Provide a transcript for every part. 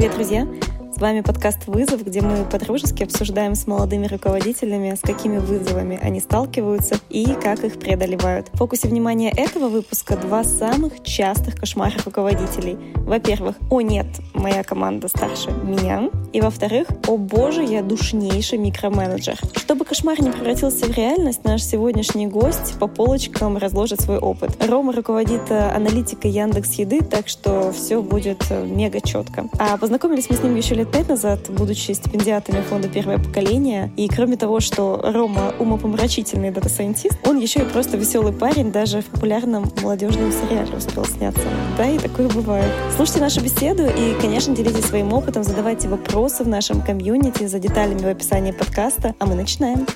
Привет, друзья! С вами подкаст «Вызов», где мы подружески обсуждаем с молодыми руководителями, с какими вызовами они сталкиваются и как их преодолевают. В фокусе внимания этого выпуска два самых частых кошмара руководителей. Во-первых, «О нет, моя команда старше меня», и во-вторых, «О боже, я душнейший микроменеджер». Чтобы кошмар не превратился в реальность, наш сегодняшний гость по полочкам разложит свой опыт. Рома руководит э, аналитикой Яндекс Еды, так что все будет э, мега четко. А познакомились мы с ним еще лет пять назад, будучи стипендиатами фонда «Первое поколение». И кроме того, что Рома умопомрачительный дата-сайентист, он еще и просто веселый парень, даже в популярном молодежном сериале успел сняться. Да, и такое бывает. Слушайте нашу беседу и, конечно, делитесь своим опытом, задавайте вопросы в нашем комьюнити за деталями в описании подкаста. А мы начинаем.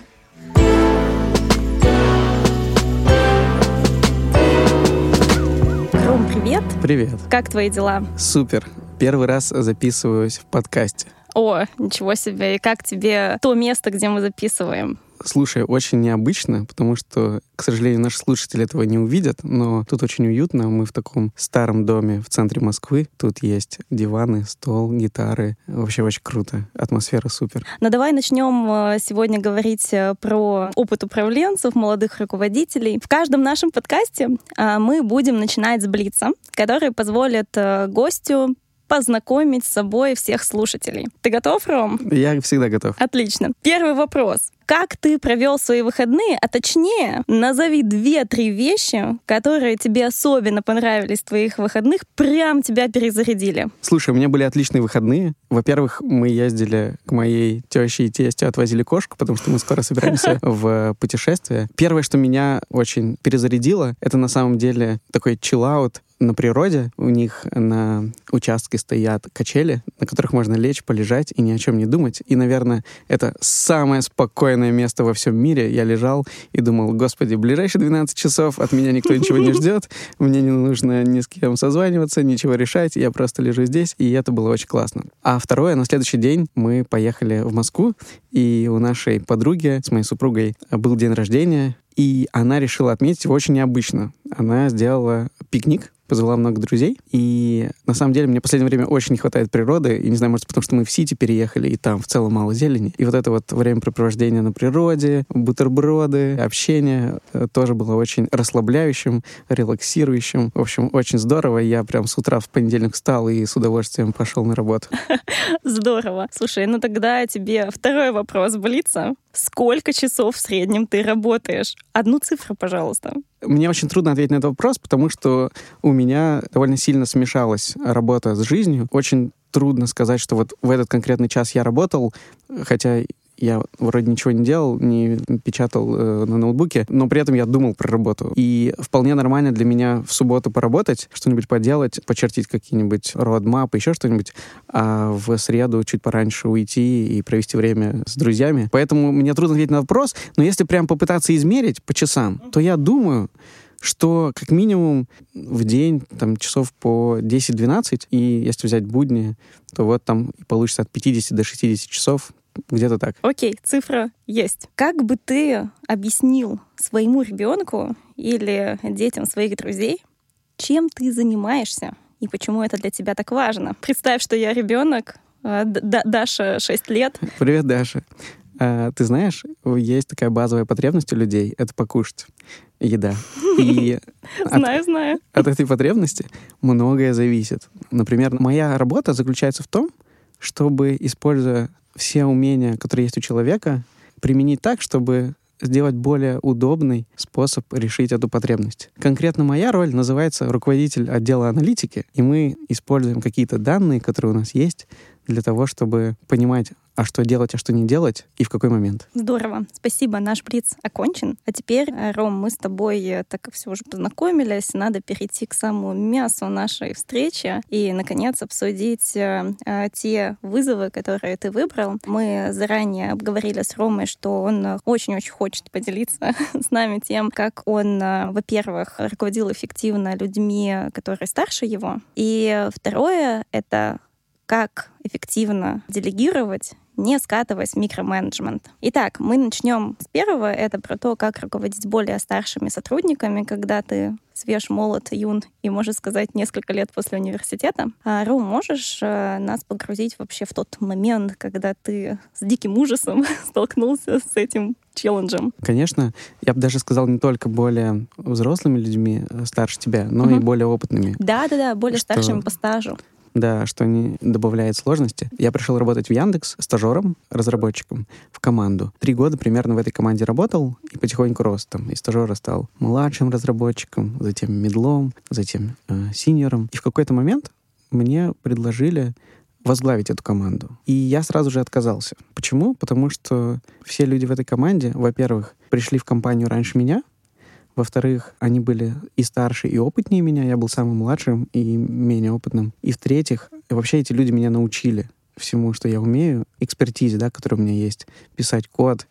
Ром, привет. Привет. Как твои дела? Супер. Первый раз записываюсь в подкасте. О, ничего себе. И как тебе то место, где мы записываем? Слушай, очень необычно, потому что, к сожалению, наши слушатели этого не увидят, но тут очень уютно. Мы в таком старом доме в центре Москвы. Тут есть диваны, стол, гитары. Вообще очень круто. Атмосфера супер. Ну давай начнем э, сегодня говорить э, про опыт управленцев, молодых руководителей. В каждом нашем подкасте э, мы будем начинать с Блица, который позволит гостю познакомить с собой всех слушателей. Ты готов, Ром? Я всегда готов. Отлично. Первый вопрос. Как ты провел свои выходные, а точнее, назови две-три вещи, которые тебе особенно понравились в твоих выходных, прям тебя перезарядили. Слушай, у меня были отличные выходные. Во-первых, мы ездили к моей теще и тесте, отвозили кошку, потому что мы скоро собираемся в путешествие. Первое, что меня очень перезарядило, это на самом деле такой чиллаут на природе. У них на участке стоят качели, на которых можно лечь, полежать и ни о чем не думать. И, наверное, это самое спокойное место во всем мире. Я лежал и думал, господи, ближайшие 12 часов от меня никто ничего не ждет, мне не нужно ни с кем созваниваться, ничего решать, я просто лежу здесь, и это было очень классно. А второе, на следующий день мы поехали в Москву, и у нашей подруги с моей супругой был день рождения, и она решила отметить его очень необычно. Она сделала пикник позвала много друзей. И на самом деле мне в последнее время очень не хватает природы. И не знаю, может, потому что мы в Сити переехали, и там в целом мало зелени. И вот это вот времяпрепровождение на природе, бутерброды, общение э, тоже было очень расслабляющим, релаксирующим. В общем, очень здорово. Я прям с утра в понедельник встал и с удовольствием пошел на работу. Здорово. Слушай, ну тогда тебе второй вопрос блица. Сколько часов в среднем ты работаешь? Одну цифру, пожалуйста. Мне очень трудно ответить на этот вопрос, потому что у меня довольно сильно смешалась работа с жизнью. Очень трудно сказать, что вот в этот конкретный час я работал, хотя я вроде ничего не делал, не печатал э, на ноутбуке, но при этом я думал про работу. И вполне нормально для меня в субботу поработать, что-нибудь поделать, почертить какие-нибудь родмапы, еще что-нибудь, а в среду чуть пораньше уйти и провести время с друзьями. Поэтому мне трудно ответить на вопрос, но если прям попытаться измерить по часам, то я думаю, что как минимум в день там часов по 10-12, и если взять будни, то вот там получится от 50 до 60 часов где-то так. Окей, цифра есть. Как бы ты объяснил своему ребенку или детям своих друзей, чем ты занимаешься и почему это для тебя так важно? Представь, что я ребенок, а, Даша 6 лет. Привет, Даша. А, ты знаешь, есть такая базовая потребность у людей — это покушать. Еда. И знаю, от, знаю. От этой потребности многое зависит. Например, моя работа заключается в том, чтобы, используя все умения, которые есть у человека, применить так, чтобы сделать более удобный способ решить эту потребность. Конкретно моя роль называется руководитель отдела аналитики, и мы используем какие-то данные, которые у нас есть, для того, чтобы понимать, а что делать, а что не делать и в какой момент. Здорово. Спасибо. Наш блиц окончен. А теперь, э, Ром, мы с тобой, э, так как все уже познакомились, надо перейти к самому мясу нашей встречи и, наконец, обсудить э, те вызовы, которые ты выбрал. Мы заранее обговорили с Ромой, что он очень-очень хочет поделиться с нами тем, как он, во-первых, руководил эффективно людьми, которые старше его. И второе — это как эффективно делегировать не скатываясь в микроменеджмент. Итак, мы начнем с первого. Это про то, как руководить более старшими сотрудниками, когда ты свеж, молод, юн и, можно сказать, несколько лет после университета. А, Ру, можешь э, нас погрузить вообще в тот момент, когда ты с диким ужасом столкнулся с этим челленджем? Конечно. Я бы даже сказал, не только более взрослыми людьми э, старше тебя, но угу. и более опытными. Да-да-да, более что... старшими по стажу да, что не добавляет сложности. Я пришел работать в Яндекс стажером, разработчиком в команду. Три года примерно в этой команде работал и потихоньку рос там. И стажера стал младшим разработчиком, затем медлом, затем э, синьором. И в какой-то момент мне предложили возглавить эту команду. И я сразу же отказался. Почему? Потому что все люди в этой команде, во-первых, пришли в компанию раньше меня, во-вторых, они были и старше, и опытнее меня. Я был самым младшим и менее опытным. И в-третьих, вообще эти люди меня научили всему, что я умею, экспертизе, да, которая у меня есть, писать код,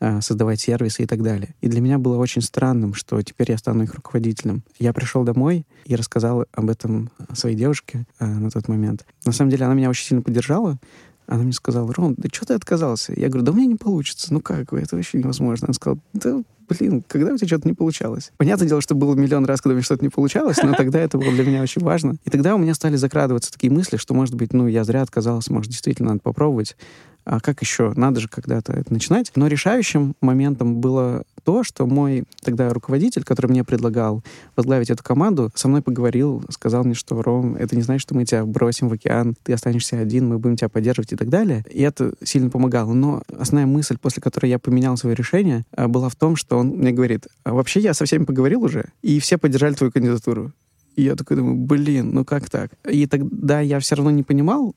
а, создавать сервисы и так далее. И для меня было очень странным, что теперь я стану их руководителем. Я пришел домой и рассказал об этом своей девушке э, на тот момент. На самом деле она меня очень сильно поддержала. Она мне сказала, Ром, да что ты отказался? Я говорю, да у меня не получится. Ну как, это вообще невозможно. Она сказала, да блин, когда у тебя что-то не получалось? Понятное дело, что было миллион раз, когда у меня что-то не получалось, но тогда это было для меня очень важно. И тогда у меня стали закрадываться такие мысли, что, может быть, ну, я зря отказался, может, действительно надо попробовать а как еще? Надо же когда-то это начинать. Но решающим моментом было то, что мой тогда руководитель, который мне предлагал возглавить эту команду, со мной поговорил, сказал мне, что, Ром, это не значит, что мы тебя бросим в океан, ты останешься один, мы будем тебя поддерживать и так далее. И это сильно помогало. Но основная мысль, после которой я поменял свое решение, а, была в том, что он мне говорит, «А вообще я со всеми поговорил уже, и все поддержали твою кандидатуру. И я такой думаю, блин, ну как так? И тогда я все равно не понимал,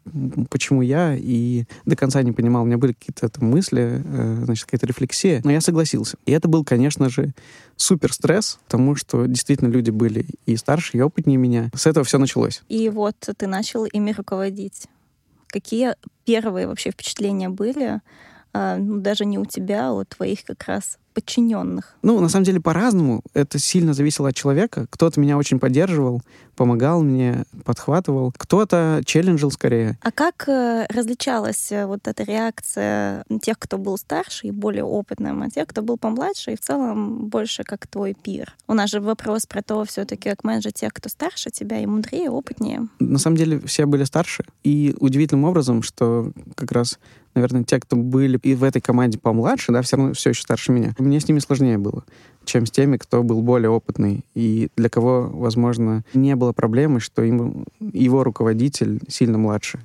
почему я, и до конца не понимал. У меня были какие-то там мысли, э, значит, какая-то рефлексия. Но я согласился. И это был, конечно же, супер стресс, потому что действительно люди были и старше, и опытнее меня. С этого все началось. И вот ты начал ими руководить. Какие первые вообще впечатления были? А, ну, даже не у тебя, а у твоих как раз подчиненных? Ну, на самом деле, по-разному. Это сильно зависело от человека. Кто-то меня очень поддерживал, помогал мне, подхватывал. Кто-то челленджил скорее. А как э, различалась э, вот эта реакция тех, кто был старше и более опытным, а тех, кто был помладше и в целом больше как твой пир? У нас же вопрос про то все-таки, как менеджер тех, кто старше тебя и мудрее, опытнее. На самом деле, все были старше. И удивительным образом, что как раз наверное, те, кто были и в этой команде помладше, да, все равно все еще старше меня. Мне с ними сложнее было, чем с теми, кто был более опытный. И для кого, возможно, не было проблемы, что ему, его руководитель сильно младше.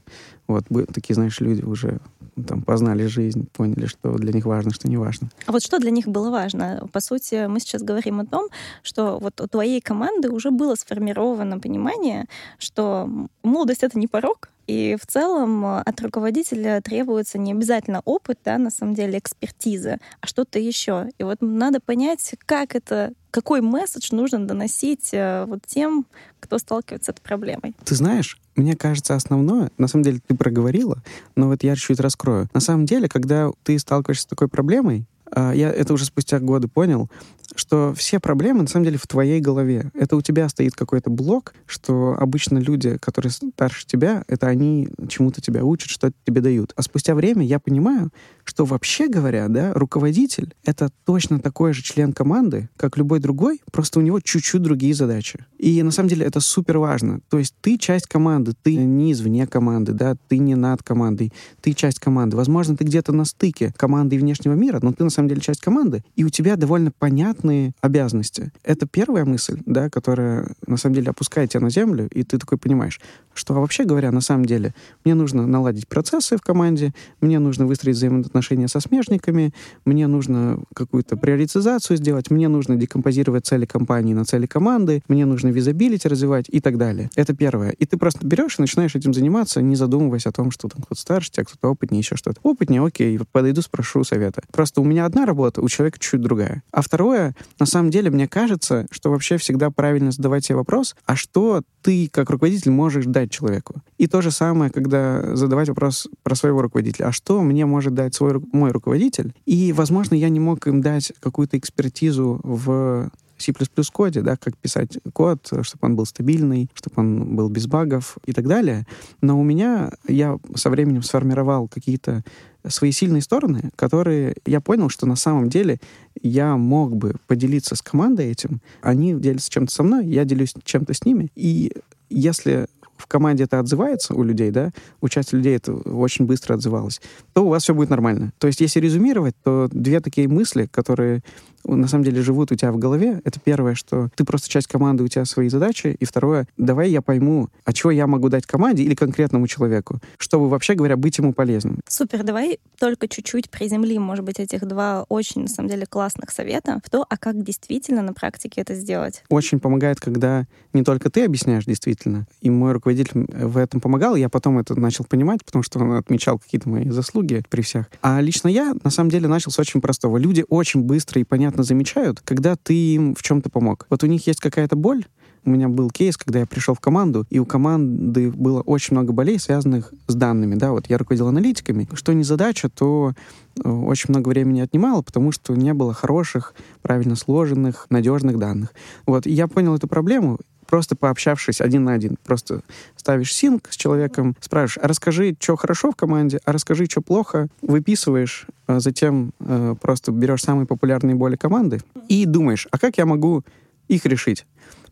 Вот, такие, знаешь, люди уже там познали жизнь, поняли, что для них важно, что не важно. А вот что для них было важно? По сути, мы сейчас говорим о том, что вот у твоей команды уже было сформировано понимание, что молодость — это не порог, и в целом э, от руководителя требуется не обязательно опыт, да, на самом деле экспертиза, а что-то еще. И вот надо понять, как это, какой месседж нужно доносить э, вот тем, кто сталкивается с этой проблемой. Ты знаешь, мне кажется, основное, на самом деле ты проговорила, но вот я чуть раскрою. На самом деле, когда ты сталкиваешься с такой проблемой, а, я это уже спустя годы понял, что все проблемы на самом деле в твоей голове. Это у тебя стоит какой-то блок, что обычно люди, которые старше тебя, это они чему-то тебя учат, что-то тебе дают. А спустя время я понимаю, что вообще говоря, да, руководитель — это точно такой же член команды, как любой другой, просто у него чуть-чуть другие задачи. И на самом деле это супер важно. То есть ты часть команды, ты не извне команды, да, ты не над командой, ты часть команды. Возможно, ты где-то на стыке команды и внешнего мира, но ты на самом деле часть команды, и у тебя довольно понятные обязанности. Это первая мысль, да, которая на самом деле опускает тебя на землю, и ты такой понимаешь, что вообще говоря, на самом деле мне нужно наладить процессы в команде, мне нужно выстроить взаимоотношения со смежниками, мне нужно какую-то приоритизацию сделать, мне нужно декомпозировать цели компании на цели команды, мне нужно визабилити развивать и так далее. Это первое. И ты просто берешь и начинаешь этим заниматься, не задумываясь о том, что там кто-то старше тебя, кто-то опытнее, еще что-то. Опытнее, окей, подойду, спрошу совета. Просто у меня одна работа, у человека чуть другая. А второе, на самом деле, мне кажется, что вообще всегда правильно задавать себе вопрос, а что ты, как руководитель, можешь дать человеку? И то же самое, когда задавать вопрос про своего руководителя. А что мне может дать свой, мой руководитель? И, возможно, я не мог им дать какую-то экспертизу в C++ коде, да, как писать код, чтобы он был стабильный, чтобы он был без багов и так далее. Но у меня, я со временем сформировал какие-то свои сильные стороны, которые я понял, что на самом деле я мог бы поделиться с командой этим. Они делятся чем-то со мной, я делюсь чем-то с ними. И если в команде это отзывается у людей, да, у части людей это очень быстро отзывалось, то у вас все будет нормально. То есть, если резюмировать, то две такие мысли, которые на самом деле живут у тебя в голове. Это первое, что ты просто часть команды, у тебя свои задачи. И второе, давай я пойму, а чего я могу дать команде или конкретному человеку, чтобы, вообще говоря, быть ему полезным. Супер, давай только чуть-чуть приземлим, может быть, этих два очень, на самом деле, классных совета в то, а как действительно на практике это сделать. Очень помогает, когда не только ты объясняешь действительно, и мой руководитель в этом помогал, я потом это начал понимать, потому что он отмечал какие-то мои заслуги при всех. А лично я, на самом деле, начал с очень простого. Люди очень быстро и понятно понятно замечают, когда ты им в чем-то помог. Вот у них есть какая-то боль, у меня был кейс, когда я пришел в команду, и у команды было очень много болей, связанных с данными. Да, вот я руководил аналитиками. Что не задача, то э, очень много времени отнимало, потому что не было хороших, правильно сложенных, надежных данных. Вот, и я понял эту проблему, просто пообщавшись один на один. Просто ставишь синк с человеком, спрашиваешь, а расскажи, что хорошо в команде, а расскажи, что плохо, выписываешь, а затем э, просто берешь самые популярные боли команды и думаешь, а как я могу их решить?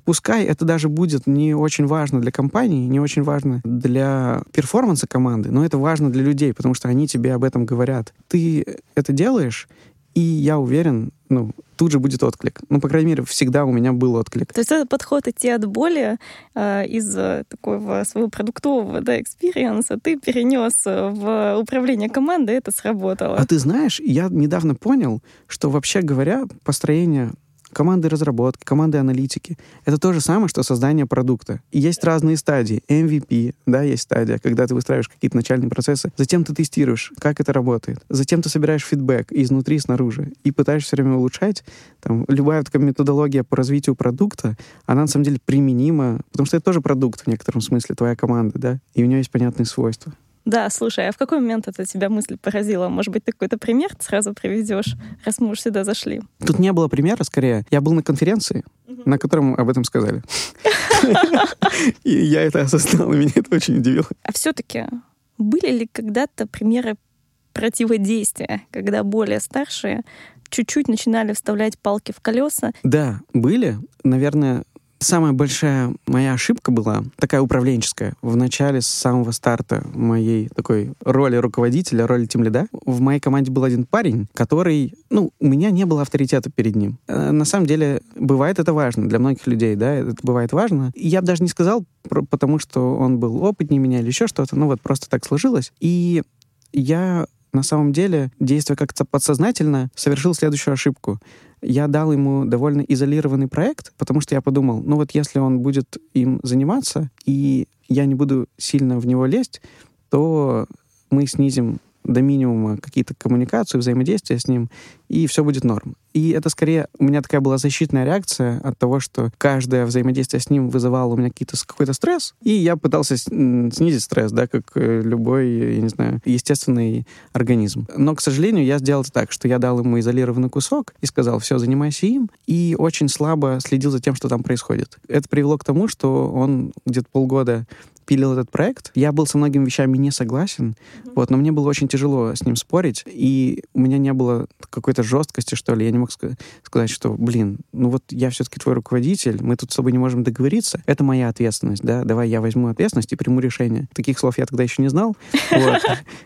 Пускай это даже будет не очень важно для компании, не очень важно для перформанса команды, но это важно для людей, потому что они тебе об этом говорят. Ты это делаешь, и я уверен, ну, тут же будет отклик. Ну, по крайней мере, всегда у меня был отклик. То есть этот подход идти от боли э, из такого своего продуктового да, экспириенса ты перенес в управление командой, это сработало. А ты знаешь, я недавно понял, что вообще говоря, построение команды разработки, команды аналитики. Это то же самое, что создание продукта. И есть разные стадии. MVP, да, есть стадия, когда ты выстраиваешь какие-то начальные процессы. Затем ты тестируешь, как это работает. Затем ты собираешь фидбэк изнутри, и снаружи. И пытаешься все время улучшать. Там, любая такая методология по развитию продукта, она на самом деле применима, потому что это тоже продукт в некотором смысле, твоя команда, да, и у нее есть понятные свойства. Да, слушай, а в какой момент это тебя мысль поразила? Может быть, ты какой-то пример сразу приведешь, раз мы уж сюда зашли? Тут не было примера, скорее. Я был на конференции, на котором об этом сказали. И я это осознал, и меня это очень удивило. А все-таки были ли когда-то примеры противодействия, когда более старшие чуть-чуть начинали вставлять палки в колеса? Да, были. Наверное, Самая большая моя ошибка была такая управленческая. В начале, с самого старта моей такой роли руководителя, роли тимлида, в моей команде был один парень, который, ну, у меня не было авторитета перед ним. Э, на самом деле, бывает это важно для многих людей, да, это бывает важно. Я бы даже не сказал, потому что он был опытнее меня или еще что-то, ну вот просто так сложилось. И я на самом деле, действуя как-то подсознательно, совершил следующую ошибку. Я дал ему довольно изолированный проект, потому что я подумал, ну вот если он будет им заниматься, и я не буду сильно в него лезть, то мы снизим до минимума какие-то коммуникации, взаимодействия с ним, и все будет норм. И это скорее у меня такая была защитная реакция от того, что каждое взаимодействие с ним вызывало у меня какие-то, какой-то стресс, и я пытался снизить стресс, да, как э, любой, я не знаю, естественный организм. Но, к сожалению, я сделал это так, что я дал ему изолированный кусок и сказал, все, занимайся им, и очень слабо следил за тем, что там происходит. Это привело к тому, что он где-то полгода пилил этот проект. Я был со многими вещами не согласен, mm-hmm. вот, но мне было очень тяжело с ним спорить, и у меня не было какой-то жесткости, что ли. Я не мог сказать, что, блин, ну вот я все-таки твой руководитель, мы тут с тобой не можем договориться, это моя ответственность, да, давай я возьму ответственность и приму решение. Таких слов я тогда еще не знал.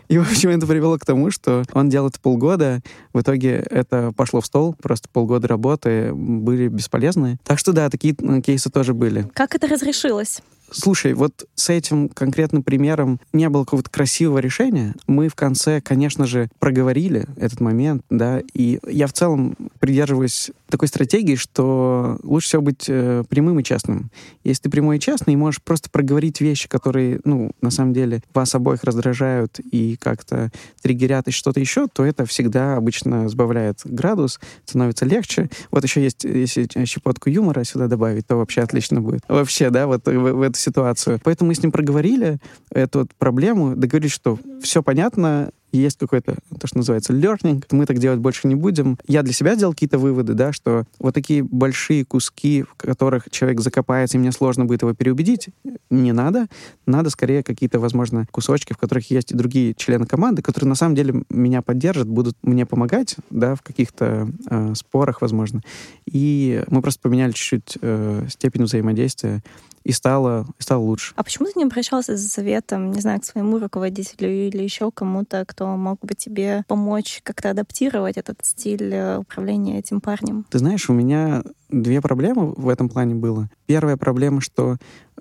И, в общем, это привело к тому, что он делал это полгода, в итоге это пошло в стол, просто полгода работы были бесполезны. Так что да, такие кейсы тоже были. Как это разрешилось? Слушай, вот с этим конкретным примером не было какого-то красивого решения. Мы в конце, конечно же, проговорили этот момент, да, и я в целом придерживаюсь такой стратегии, что лучше всего быть э, прямым и честным. Если ты прямой и честный, можешь просто проговорить вещи, которые, ну, на самом деле вас обоих раздражают и как-то триггерят и что-то еще, то это всегда обычно сбавляет градус, становится легче. Вот еще есть, если щепотку юмора сюда добавить, то вообще отлично будет. Вообще, да, вот в, в эту ситуацию. Поэтому мы с ним проговорили эту вот проблему, договорились, что все понятно, есть какой-то, то, что называется, learning, мы так делать больше не будем. Я для себя сделал какие-то выводы, да, что вот такие большие куски, в которых человек закопается, и мне сложно будет его переубедить, не надо. Надо скорее какие-то, возможно, кусочки, в которых есть и другие члены команды, которые на самом деле меня поддержат, будут мне помогать, да, в каких-то э, спорах, возможно. И мы просто поменяли чуть-чуть э, степень взаимодействия и стало, и стало лучше. А почему ты не обращался за советом, не знаю, к своему руководителю или еще кому-то, кто мог бы тебе помочь как-то адаптировать этот стиль э, управления этим парнем? Ты знаешь, у меня две проблемы в этом плане было. Первая проблема, что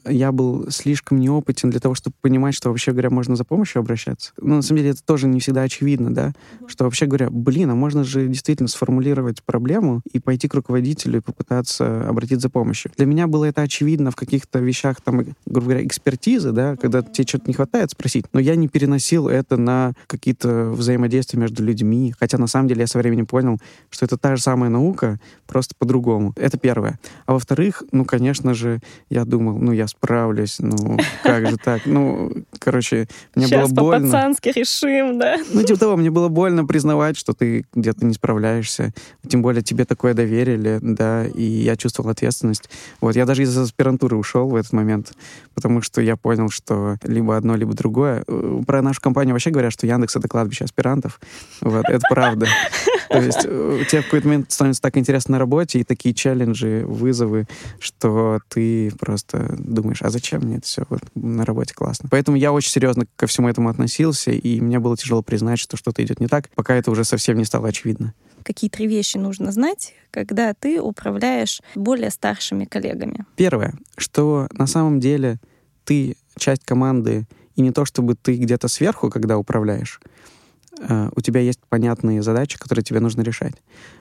я был слишком неопытен для того, чтобы понимать, что, вообще говоря, можно за помощью обращаться. Но на самом деле это тоже не всегда очевидно, да, что, вообще говоря, блин, а можно же действительно сформулировать проблему и пойти к руководителю и попытаться обратиться за помощью. Для меня было это очевидно в каких-то вещах, там, грубо говоря, экспертизы, да, когда тебе что-то не хватает, спросить. Но я не переносил это на какие-то взаимодействия между людьми, хотя на самом деле я со временем понял, что это та же самая наука, просто по-другому. Это первое. А во-вторых, ну, конечно же, я думал, ну, я справлюсь, ну, как же так? Ну, короче, мне Сейчас было больно. по-пацански решим, да? Ну, типа того, мне было больно признавать, что ты где-то не справляешься. Тем более тебе такое доверили, да, и я чувствовал ответственность. Вот, я даже из аспирантуры ушел в этот момент, потому что я понял, что либо одно, либо другое. Про нашу компанию вообще говорят, что Яндекс — это кладбище аспирантов. Вот, это правда. То есть э, тебе в какой-то момент становится так интересно на работе, и такие челленджи, вызовы, что ты просто думаешь, а зачем мне это все вот, на работе классно. Поэтому я очень серьезно ко всему этому относился, и мне было тяжело признать, что что-то идет не так, пока это уже совсем не стало очевидно. Какие три вещи нужно знать, когда ты управляешь более старшими коллегами? Первое, что на самом деле ты часть команды, и не то чтобы ты где-то сверху, когда управляешь, Э, у тебя есть понятные задачи, которые тебе нужно решать.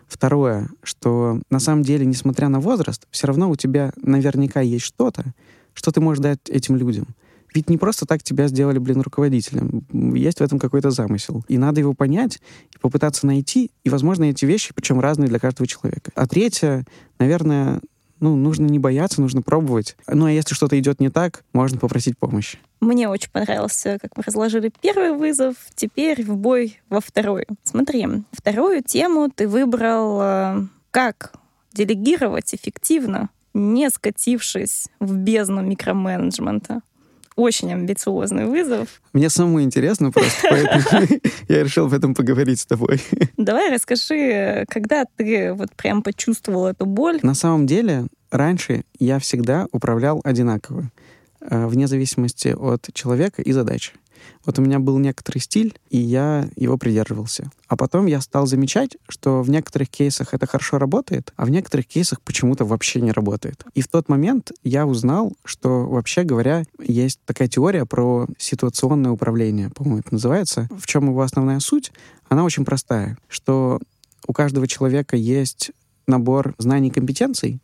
Второе, что на самом деле, несмотря на возраст, все равно у тебя наверняка есть что-то, что ты можешь дать этим людям. Ведь не просто так тебя сделали, блин, руководителем. Есть в этом какой-то замысел. И надо его понять и попытаться найти. И, возможно, эти вещи, причем разные для каждого человека. А третье, наверное, ну, нужно не бояться, нужно пробовать. Ну, а если что-то идет не так, можно попросить помощи. Мне очень понравился, как мы разложили первый вызов, теперь в бой во второй. Смотри, вторую тему ты выбрал э, как делегировать эффективно, не скатившись в бездну микроменеджмента очень амбициозный вызов. Мне самому интересно просто, поэтому я решил в этом поговорить с тобой. Давай расскажи, когда ты вот прям почувствовал эту боль? На самом деле, раньше я всегда управлял одинаково, э, вне зависимости от человека и задачи. Вот у меня был некоторый стиль, и я его придерживался. А потом я стал замечать, что в некоторых кейсах это хорошо работает, а в некоторых кейсах почему-то вообще не работает. И в тот момент я узнал, что, вообще говоря, есть такая теория про ситуационное управление, по-моему, это называется. В чем его основная суть? Она очень простая, что у каждого человека есть набор знаний и компетенций,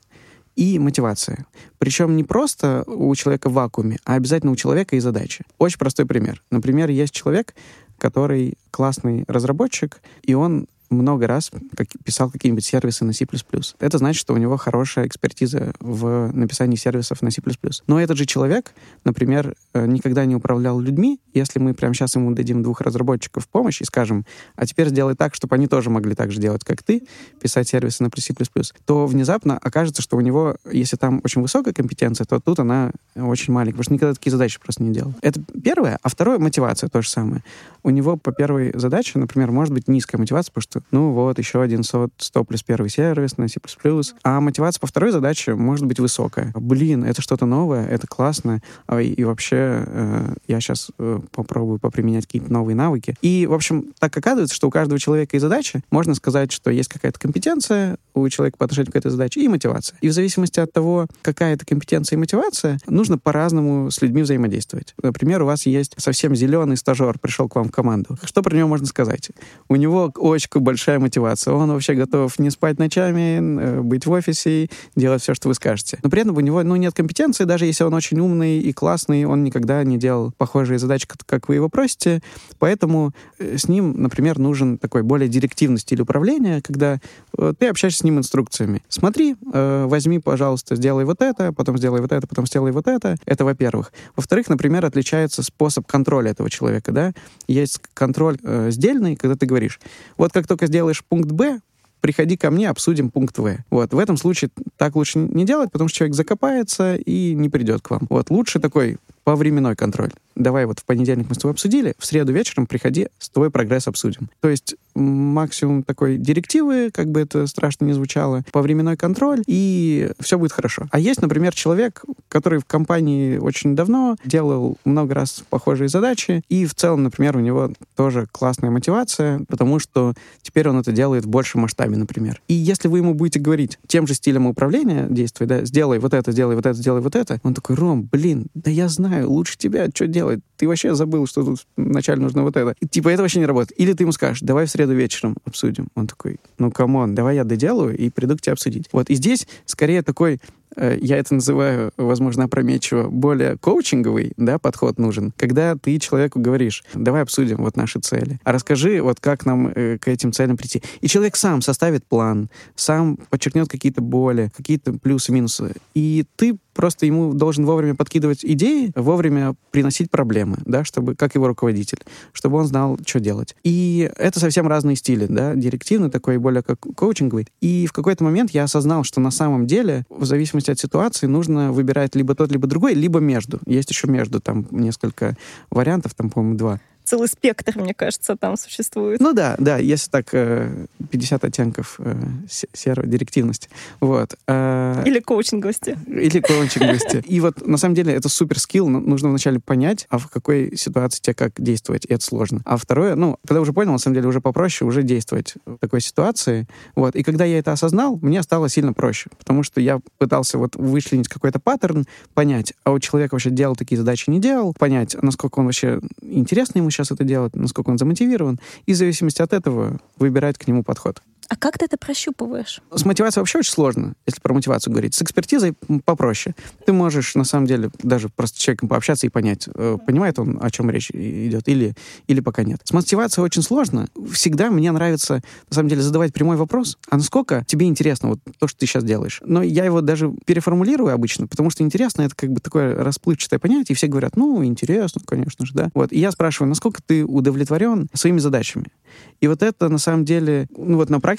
и мотивация. Причем не просто у человека в вакууме, а обязательно у человека и задачи. Очень простой пример. Например, есть человек, который классный разработчик, и он много раз писал какие-нибудь сервисы на C++. Это значит, что у него хорошая экспертиза в написании сервисов на C++. Но этот же человек, например, э, никогда не управлял людьми. Если мы прямо сейчас ему дадим двух разработчиков помощь и скажем, а теперь сделай так, чтобы они тоже могли так же делать, как ты, писать сервисы на C++, то внезапно окажется, что у него, если там очень высокая компетенция, то тут она очень маленькая, потому что никогда такие задачи просто не делал. Это первое. А второе — мотивация, то же самое. У него по первой задаче, например, может быть низкая мотивация, потому что ну вот, еще один 100, 100 плюс первый сервис на C++. А мотивация по второй задаче может быть высокая. Блин, это что-то новое, это классно, а, и, вообще э, я сейчас э, попробую поприменять какие-то новые навыки. И, в общем, так оказывается, что у каждого человека и задачи можно сказать, что есть какая-то компетенция у человека по отношению к этой задаче и мотивация. И в зависимости от того, какая это компетенция и мотивация, нужно по-разному с людьми взаимодействовать. Например, у вас есть совсем зеленый стажер, пришел к вам в команду. Что про него можно сказать? У него очень большая мотивация. Он вообще готов не спать ночами, э, быть в офисе, делать все, что вы скажете. Но при этом у него ну, нет компетенции, даже если он очень умный и классный, он никогда не делал похожие задачи, как вы его просите. Поэтому э, с ним, например, нужен такой более директивный стиль управления, когда э, ты общаешься с ним инструкциями. Смотри, возьми, пожалуйста, сделай вот это, потом сделай вот это, потом сделай вот это. Это во-первых. Во-вторых, например, отличается способ контроля этого человека. Да? есть контроль э, сдельный, когда ты говоришь, вот как только сделаешь пункт Б, приходи ко мне, обсудим пункт В. Вот, в этом случае так лучше не делать, потому что человек закопается и не придет к вам. Вот, лучше такой повременной контроль. Давай вот в понедельник мы с тобой обсудили, в среду вечером приходи, с твой прогресс обсудим. То есть максимум такой директивы, как бы это страшно не звучало, повременной контроль, и все будет хорошо. А есть, например, человек, который в компании очень давно делал много раз похожие задачи, и в целом, например, у него тоже классная мотивация, потому что теперь он это делает в большем масштабе, например. И если вы ему будете говорить тем же стилем управления действуй, да, сделай вот это, сделай вот это, сделай вот это, он такой, Ром, блин, да я знаю, лучше тебя, что делать? Ты вообще забыл, что тут вначале нужно вот это. И, типа, это вообще не работает. Или ты ему скажешь, давай в среду вечером обсудим. Он такой, ну, come on, давай я доделаю и приду к тебе обсудить. Вот, и здесь скорее такой Э, я это называю, возможно, опрометчиво, более коучинговый да, подход нужен, когда ты человеку говоришь, давай обсудим вот наши цели, а расскажи, вот как нам э, к этим целям прийти. И человек сам составит план, сам подчеркнет какие-то боли, какие-то плюсы-минусы. И ты просто ему должен вовремя подкидывать идеи, вовремя приносить проблемы, да, чтобы, как его руководитель, чтобы он знал, что делать. И это совсем разные стили, да, директивный такой, более как коучинговый. И в какой-то момент я осознал, что на самом деле, в зависимости от ситуации, нужно выбирать либо тот, либо другой, либо между. Есть еще между, там несколько вариантов, там, по-моему, два целый спектр, мне кажется, там существует. Ну да, да, если так 50 э, оттенков э, серой директивности. Вот. Э, или коучинговости. Или коучинговости. И вот на самом деле это супер скилл, нужно вначале понять, а в какой ситуации тебе как действовать, и это сложно. А второе, ну, когда уже понял, на самом деле уже попроще уже действовать в такой ситуации. Вот. И когда я это осознал, мне стало сильно проще, потому что я пытался вот вычленить какой-то паттерн, понять, а у человека вообще делал такие задачи, не делал, понять, насколько он вообще интересный ему сейчас это делать, насколько он замотивирован, и в зависимости от этого выбирать к нему подход. А как ты это прощупываешь? С мотивацией вообще очень сложно, если про мотивацию говорить. С экспертизой попроще. Ты можешь, на самом деле, даже просто с человеком пообщаться и понять, э, понимает он, о чем речь идет, или, или пока нет. С мотивацией очень сложно. Всегда мне нравится, на самом деле, задавать прямой вопрос, а насколько тебе интересно вот то, что ты сейчас делаешь. Но я его даже переформулирую обычно, потому что интересно — это как бы такое расплывчатое понятие, и все говорят, ну, интересно, конечно же, да. Вот. И я спрашиваю, насколько ты удовлетворен своими задачами? И вот это, на самом деле, ну вот на практике,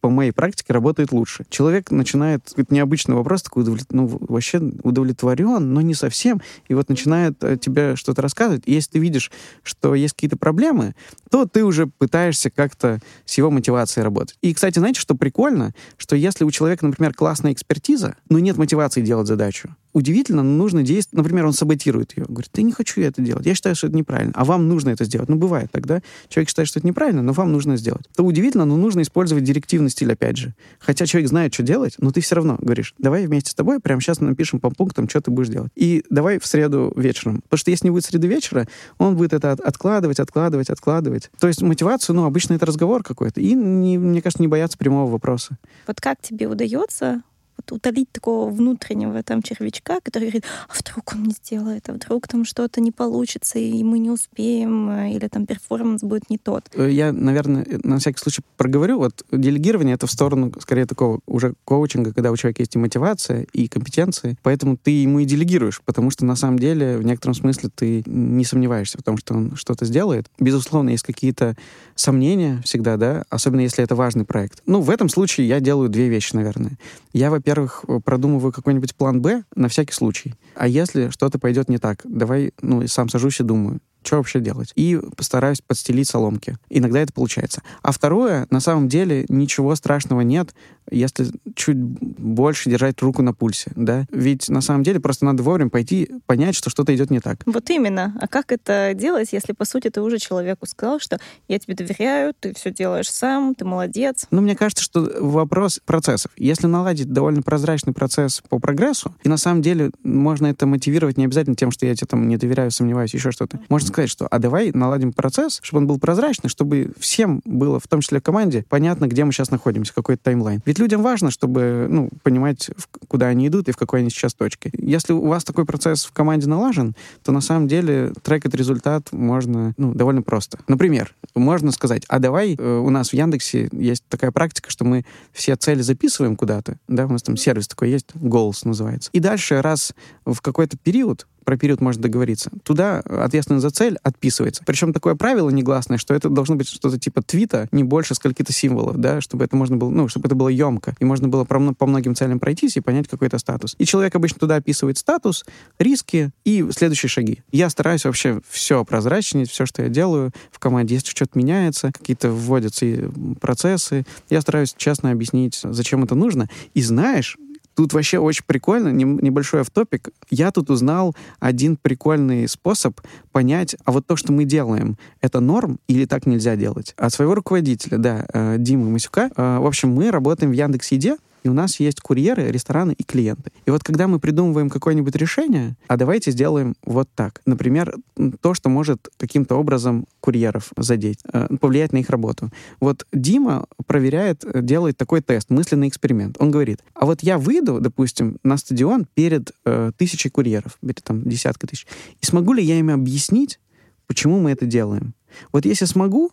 по моей практике, работает лучше. Человек начинает, какой-то необычный вопрос, такой, удовлет... ну, вообще удовлетворен, но не совсем, и вот начинает э, тебе что-то рассказывать. И если ты видишь, что есть какие-то проблемы, то ты уже пытаешься как-то с его мотивацией работать. И, кстати, знаете, что прикольно? Что если у человека, например, классная экспертиза, но нет мотивации делать задачу, удивительно, но нужно действовать. Например, он саботирует ее. Говорит, ты не хочу это делать. Я считаю, что это неправильно. А вам нужно это сделать. Ну, бывает тогда. Человек считает, что это неправильно, но вам нужно сделать. Это удивительно, но нужно использовать директивный стиль опять же. Хотя человек знает, что делать, но ты все равно говоришь, давай вместе с тобой прямо сейчас напишем по пунктам, что ты будешь делать. И давай в среду вечером. Потому что если не будет среды вечера, он будет это откладывать, откладывать, откладывать. То есть мотивацию, ну, обычно это разговор какой-то. И, не, мне кажется, не бояться прямого вопроса. Вот как тебе удается вот утолить такого внутреннего там червячка, который говорит, а вдруг он не сделает, а вдруг там что-то не получится, и мы не успеем, э, или там перформанс будет не тот. Э, я, наверное, на всякий случай проговорю. Вот делегирование — это в сторону, скорее, такого уже коучинга, когда у человека есть и мотивация, и компетенции, поэтому ты ему и делегируешь, потому что на самом деле в некотором смысле ты не сомневаешься в том, что он что-то сделает. Безусловно, есть какие-то сомнения всегда, да, особенно если это важный проект. Ну, в этом случае я делаю две вещи, наверное. Я, во-первых, во-первых, продумываю какой-нибудь план «Б» на всякий случай. А если что-то пойдет не так, давай, ну, сам сажусь и думаю, что вообще делать? И постараюсь подстелить соломки. Иногда это получается. А второе, на самом деле, ничего страшного нет, если чуть больше держать руку на пульсе, да? Ведь на самом деле просто надо вовремя пойти понять, что что-то идет не так. Вот именно. А как это делать, если, по сути, ты уже человеку сказал, что я тебе доверяю, ты все делаешь сам, ты молодец? Ну, мне кажется, что вопрос процессов. Если наладить довольно прозрачный процесс по прогрессу, и на самом деле можно это мотивировать не обязательно тем, что я тебе там не доверяю, сомневаюсь, еще что-то. Можно сказать, что а давай наладим процесс, чтобы он был прозрачный, чтобы всем было, в том числе команде, понятно, где мы сейчас находимся, какой то таймлайн. Ведь людям важно, чтобы ну, понимать, куда они идут и в какой они сейчас точке. Если у вас такой процесс в команде налажен, то на самом деле трекать результат можно ну, довольно просто. Например, можно сказать, а давай э, у нас в Яндексе есть такая практика, что мы все цели записываем куда-то, да, у нас там сервис такой есть, Goals называется. И дальше раз в какой-то период про период можно договориться. Туда ответственность за цель отписывается. Причем такое правило негласное, что это должно быть что-то типа твита, не больше скольки-то символов, да, чтобы это можно было, ну, чтобы это было емко, и можно было по, многим целям пройтись и понять какой-то статус. И человек обычно туда описывает статус, риски и следующие шаги. Я стараюсь вообще все прозрачнить, все, что я делаю в команде. Если что-то меняется, какие-то вводятся процессы, я стараюсь честно объяснить, зачем это нужно. И знаешь, Тут вообще очень прикольно, небольшой автопик. Я тут узнал один прикольный способ понять, а вот то, что мы делаем, это норм или так нельзя делать? От своего руководителя, да, э, Димы Масюка. Э, в общем, мы работаем в Яндекс.Еде, и у нас есть курьеры, рестораны и клиенты. И вот когда мы придумываем какое-нибудь решение, а давайте сделаем вот так. Например, то, что может каким-то образом курьеров задеть, э, повлиять на их работу. Вот Дима проверяет, делает такой тест, мысленный эксперимент. Он говорит, а вот я выйду, допустим, на стадион перед э, тысячей курьеров, перед там десяткой тысяч, и смогу ли я им объяснить, почему мы это делаем? Вот если смогу,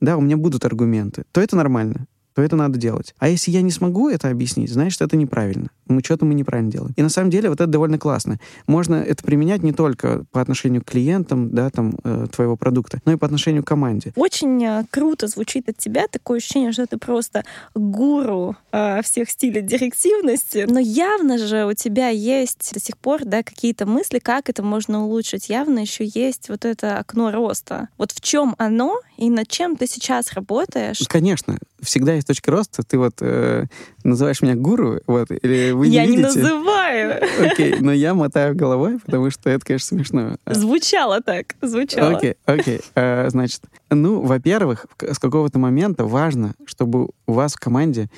да, у меня будут аргументы, то это нормально то это надо делать. А если я не смогу это объяснить, значит, это неправильно. Ну, что-то мы неправильно делаем. И на самом деле вот это довольно классно. Можно это применять не только по отношению к клиентам, да, там, э, твоего продукта, но и по отношению к команде. Очень э, круто звучит от тебя такое ощущение, что ты просто гуру э, всех стилей директивности. Но явно же у тебя есть до сих пор, да, какие-то мысли, как это можно улучшить. Явно еще есть вот это окно роста. Вот в чем оно и над чем ты сейчас работаешь? Конечно всегда есть точка роста. Ты вот э, называешь меня гуру, вот, или вы не Я видите? не называю. Окей, но я мотаю головой, потому что это, конечно, смешно. Звучало так, звучало. Окей, окей. Э, значит, ну, во-первых, с какого-то момента важно, чтобы у вас в команде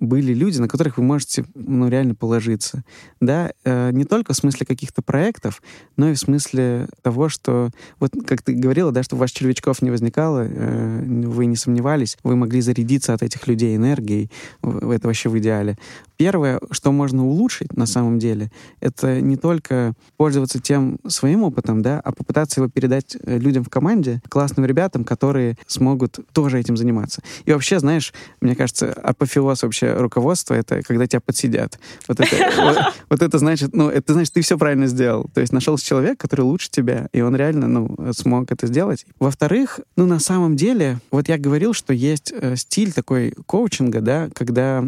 были люди, на которых вы можете, ну, реально положиться. Да, э, не только в смысле каких-то проектов, но и в смысле того, что, вот как ты говорила, да, что у вас червячков не возникало, э, вы не сомневались, вы могли зарядиться от этих людей энергией, это вообще в идеале. Первое, что можно улучшить на самом деле, это не только пользоваться тем своим опытом, да, а попытаться его передать э, людям в команде, классным ребятам, которые смогут тоже этим заниматься. И вообще, знаешь, мне кажется, апофеоз вообще вообще руководство — это когда тебя подсидят. Вот это, вот, это значит, ну, это значит, ты все правильно сделал. То есть нашелся человек, который лучше тебя, и он реально, ну, смог это сделать. Во-вторых, ну, на самом деле, вот я говорил, что есть э, стиль такой коучинга, да, когда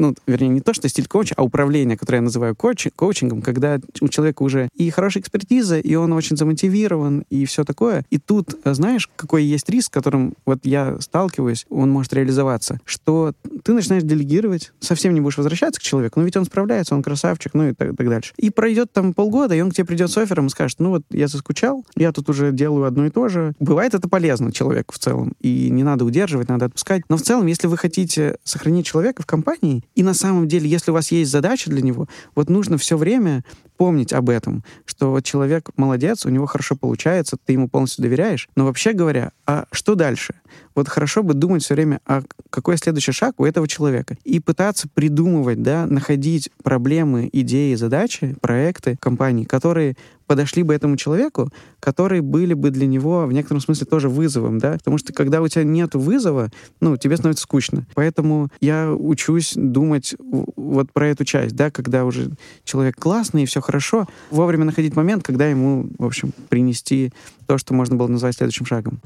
ну, вернее, не то, что стиль коуча, а управление, которое я называю коуч, коучингом, когда у человека уже и хорошая экспертиза, и он очень замотивирован, и все такое. И тут, э, знаешь, какой есть риск, с которым вот я сталкиваюсь, он может реализоваться, что ты начинаешь делегировать, совсем не будешь возвращаться к человеку, но ведь он справляется, он красавчик, ну и так, так дальше. И пройдет там полгода, и он к тебе придет с оффером и скажет, ну вот я заскучал, я тут уже делаю одно и то же. Бывает это полезно человеку в целом, и не надо удерживать, надо отпускать. Но в целом, если вы хотите сохранить человека в компании, и на самом деле, если у вас есть задача для него, вот нужно все время помнить об этом, что вот человек молодец, у него хорошо получается, ты ему полностью доверяешь. Но вообще говоря, а что дальше? Вот хорошо бы думать все время, а какой следующий шаг у этого человека? И пытаться придумывать, да, находить проблемы, идеи, задачи, проекты компании, которые подошли бы этому человеку, которые были бы для него в некотором смысле тоже вызовом, да, потому что когда у тебя нет вызова, ну, тебе становится скучно. Поэтому я учусь думать вот про эту часть, да, когда уже человек классный и все хорошо, вовремя находить момент, когда ему, в общем, принести то, что можно было назвать следующим шагом.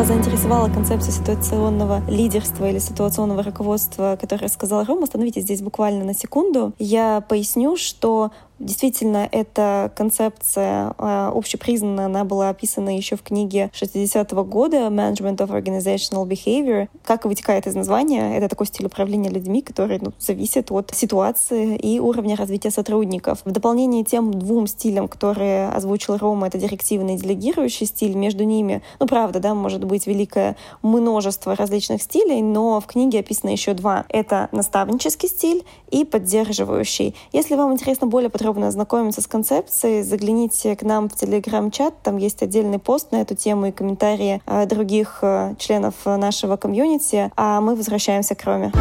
вас заинтересовала концепция ситуационного лидерства или ситуационного руководства, которое рассказал Рома, остановитесь здесь буквально на секунду. Я поясню, что Действительно, эта концепция э, общепризнанная, она была описана еще в книге 60-го года «Management of Organizational Behavior». Как вытекает из названия, это такой стиль управления людьми, который ну, зависит от ситуации и уровня развития сотрудников. В дополнение тем двум стилям, которые озвучил Рома, это директивный и делегирующий стиль, между ними, ну, правда, да, может быть великое множество различных стилей, но в книге описано еще два. Это наставнический стиль и поддерживающий. Если вам интересно более подробно подробно ознакомиться с концепцией, загляните к нам в Телеграм-чат, там есть отдельный пост на эту тему и комментарии э, других э, членов нашего комьюнити, а мы возвращаемся к Роме.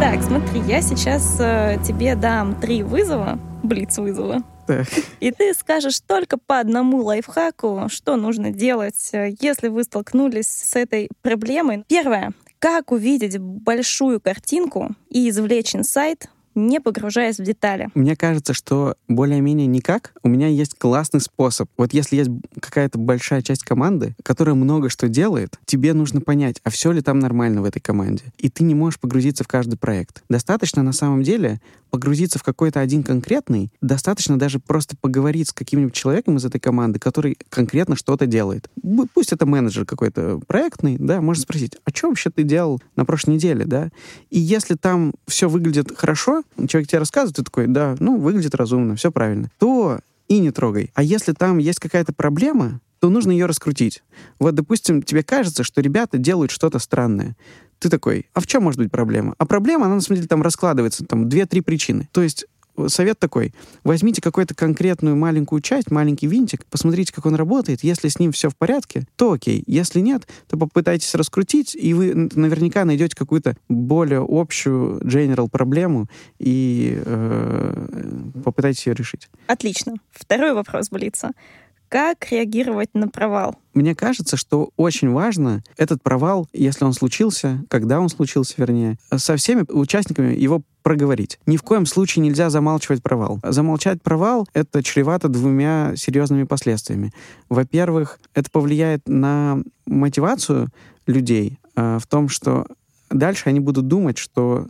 Так, смотри, я сейчас э, тебе дам три вызова, блиц вызова, Так. И ты скажешь только по одному лайфхаку, что нужно делать, если вы столкнулись с этой проблемой. Первое. Как увидеть большую картинку и извлечь инсайт не погружаясь в детали. Мне кажется, что более-менее никак. У меня есть классный способ. Вот если есть какая-то большая часть команды, которая много что делает, тебе нужно понять, а все ли там нормально в этой команде. И ты не можешь погрузиться в каждый проект. Достаточно на самом деле погрузиться в какой-то один конкретный, достаточно даже просто поговорить с каким-нибудь человеком из этой команды, который конкретно что-то делает. Пусть это менеджер какой-то проектный, да, можно спросить, а что вообще ты делал на прошлой неделе, да? И если там все выглядит хорошо, человек тебе рассказывает, ты такой, да, ну, выглядит разумно, все правильно, то и не трогай. А если там есть какая-то проблема, то нужно ее раскрутить. Вот, допустим, тебе кажется, что ребята делают что-то странное. Ты такой, а в чем может быть проблема? А проблема, она на самом деле там раскладывается, там две-три причины. То есть совет такой. Возьмите какую-то конкретную маленькую часть, маленький винтик, посмотрите, как он работает. Если с ним все в порядке, то окей. Если нет, то попытайтесь раскрутить, и вы наверняка найдете какую-то более общую general проблему и э, попытайтесь ее решить. Отлично. Второй вопрос Блица. Как реагировать на провал? Мне кажется, что очень важно этот провал, если он случился, когда он случился, вернее, со всеми участниками его проговорить. Ни в коем случае нельзя замалчивать провал. Замолчать провал — это чревато двумя серьезными последствиями. Во-первых, это повлияет на мотивацию людей э, в том, что дальше они будут думать, что,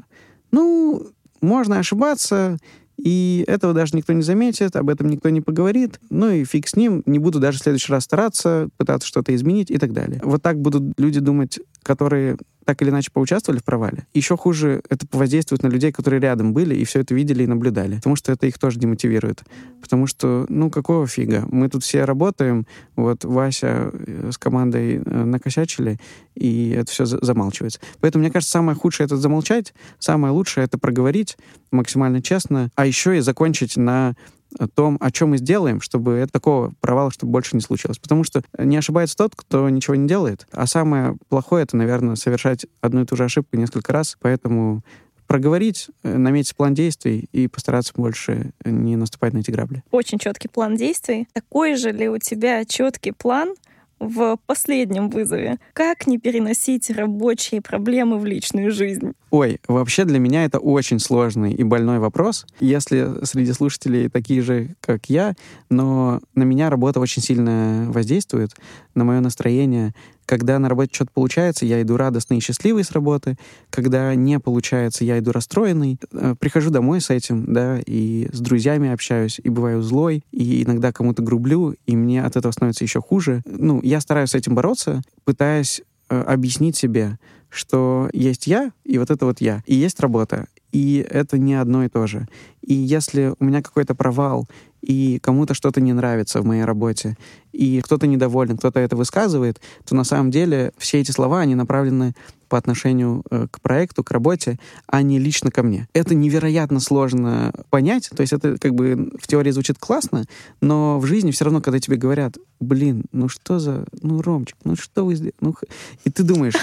ну, можно ошибаться, и этого даже никто не заметит, об этом никто не поговорит. Ну и фиг с ним, не буду даже в следующий раз стараться, пытаться что-то изменить и так далее. Вот так будут люди думать, которые так или иначе поучаствовали в провале. Еще хуже это воздействует на людей, которые рядом были и все это видели и наблюдали. Потому что это их тоже демотивирует. Потому что, ну, какого фига? Мы тут все работаем, вот Вася э, с командой э, накосячили, и это все замалчивается. Поэтому, мне кажется, самое худшее — это замолчать, самое лучшее — это проговорить максимально честно, а еще и закончить на о том, о чем мы сделаем, чтобы такого провала, чтобы больше не случилось. Потому что не ошибается тот, кто ничего не делает. А самое плохое — это, наверное, совершать одну и ту же ошибку несколько раз. Поэтому проговорить, э, наметить план действий и постараться больше не наступать на эти грабли. Очень четкий план действий. Такой же ли у тебя четкий план в последнем вызове. Как не переносить рабочие проблемы в личную жизнь? Ой, вообще для меня это очень сложный и больной вопрос. Если среди слушателей такие же, как я, но на меня работа очень сильно воздействует, на мое настроение, когда на работе что-то получается, я иду радостный и счастливый с работы. Когда не получается, я иду расстроенный. Э, прихожу домой с этим, да, и с друзьями общаюсь, и бываю злой, и иногда кому-то грублю, и мне от этого становится еще хуже. Ну, я стараюсь с этим бороться, пытаясь э, объяснить себе, что есть я, и вот это вот я, и есть работа, и это не одно и то же. И если у меня какой-то провал, и кому-то что-то не нравится в моей работе, и кто-то недоволен, кто-то это высказывает, то на самом деле все эти слова, они направлены по отношению э, к проекту, к работе, а не лично ко мне. Это невероятно сложно понять, то есть это как бы в теории звучит классно, но в жизни все равно, когда тебе говорят, блин, ну что за, ну, Ромчик, ну что вы сделали, ну, и ты думаешь,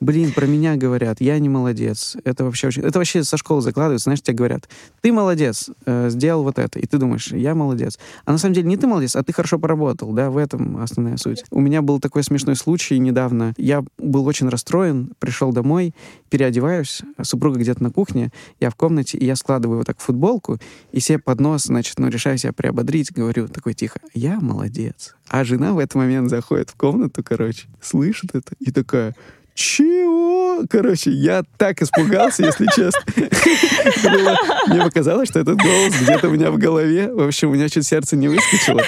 блин, про меня говорят, я не молодец, это вообще очень, это вообще со школы закладывается, знаешь, тебе говорят, ты молодец, э, сделал вот это, и ты думаешь, я молодец. А на самом деле не ты молодец, а ты хорошо поработал, да, в этом основная суть. У меня был такой смешной случай недавно. Я был очень расстроен, пришел домой, переодеваюсь, супруга где-то на кухне, я в комнате, и я складываю вот так футболку, и себе под нос, значит, ну, решаю себя приободрить, говорю такой тихо, я молодец. А жена в этот момент заходит в комнату, короче, слышит это, и такая, чего? Короче, я так испугался, если честно. Мне показалось, что этот голос где-то у меня в голове. В общем, у меня чуть сердце не выскочило.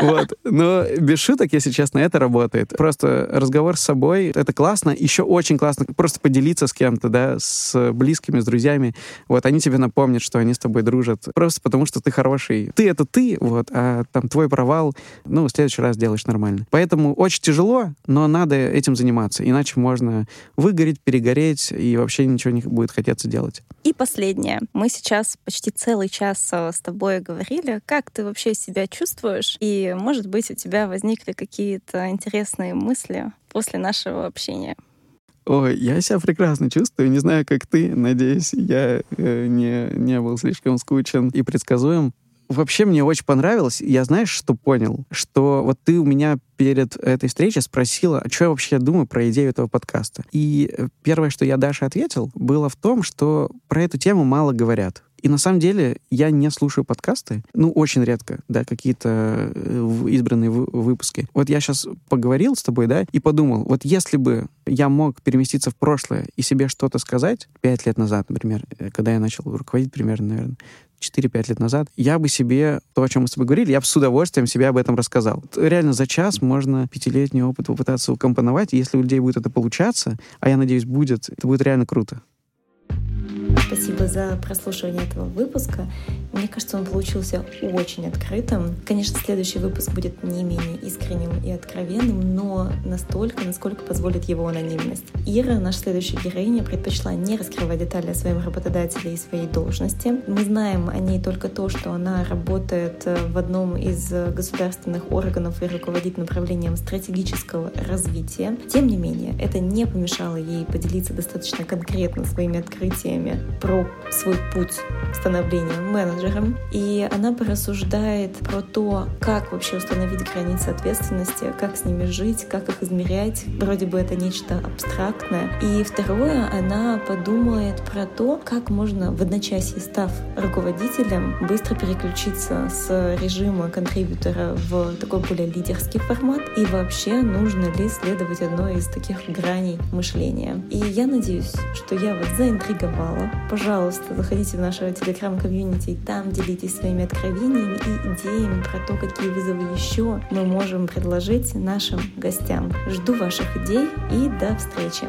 Вот. Но без шуток, если честно, это работает. Просто разговор с собой — это классно. Еще очень классно просто поделиться с кем-то, да, с близкими, с друзьями. Вот, они тебе напомнят, что они с тобой дружат. Просто потому, что ты хороший. Ты — это ты, вот, а там твой провал, ну, в следующий раз делаешь нормально. Поэтому очень тяжело, но надо этим заниматься. Иначе можно выгореть, перегореть, и вообще ничего не будет хотеться делать. И последнее. Мы сейчас почти целый час э, с тобой говорили. Как ты вообще себя чувствуешь? И может быть, у тебя возникли какие-то интересные мысли после нашего общения. Ой, я себя прекрасно чувствую. Не знаю, как ты. Надеюсь, я э, не, не был слишком скучен и предсказуем. вообще мне очень понравилось. Я знаешь, что понял? Что вот ты у меня перед этой встречей спросила, а что я вообще думаю про идею этого подкаста. И э, первое, что я Даше ответил, было в том, что про эту тему мало говорят. И на самом деле я не слушаю подкасты, ну, очень редко, да, какие-то э, избранные выпуски. Вот я сейчас поговорил с тобой, да, и подумал, вот если бы я мог переместиться в прошлое и себе что-то сказать, пять лет назад, например, э, когда я начал руководить примерно, наверное, 4-5 лет назад, я бы себе, то, о чем мы с тобой говорили, я бы с удовольствием себе об этом рассказал. Реально за час можно пятилетний опыт попытаться укомпоновать, и если у людей будет это получаться, а я надеюсь, будет, это будет реально круто. Спасибо за прослушивание этого выпуска. Мне кажется, он получился очень открытым. Конечно, следующий выпуск будет не менее искренним и откровенным, но настолько, насколько позволит его анонимность. Ира, наша следующая героиня, предпочла не раскрывать детали о своем работодателе и своей должности. Мы знаем о ней только то, что она работает э, в одном из государственных органов и руководит направлением стратегического развития. Тем не менее, это не помешало ей поделиться достаточно конкретно своими открытиями про свой путь становления менеджером. И она порассуждает про то, как вообще установить границы ответственности, как с ними жить, как их измерять. Вроде бы это нечто абстрактное. И второе, она подумает про то, как можно в одночасье, став руководителем, быстро переключиться с режима контрибьютора в такой более лидерский формат и вообще нужно ли следовать одной из таких граней мышления. И я надеюсь, что я вас заинтриговала, пожалуйста, заходите в наше телеграм-комьюнити там делитесь своими откровениями и идеями про то, какие вызовы еще мы можем предложить нашим гостям. Жду ваших идей и до встречи!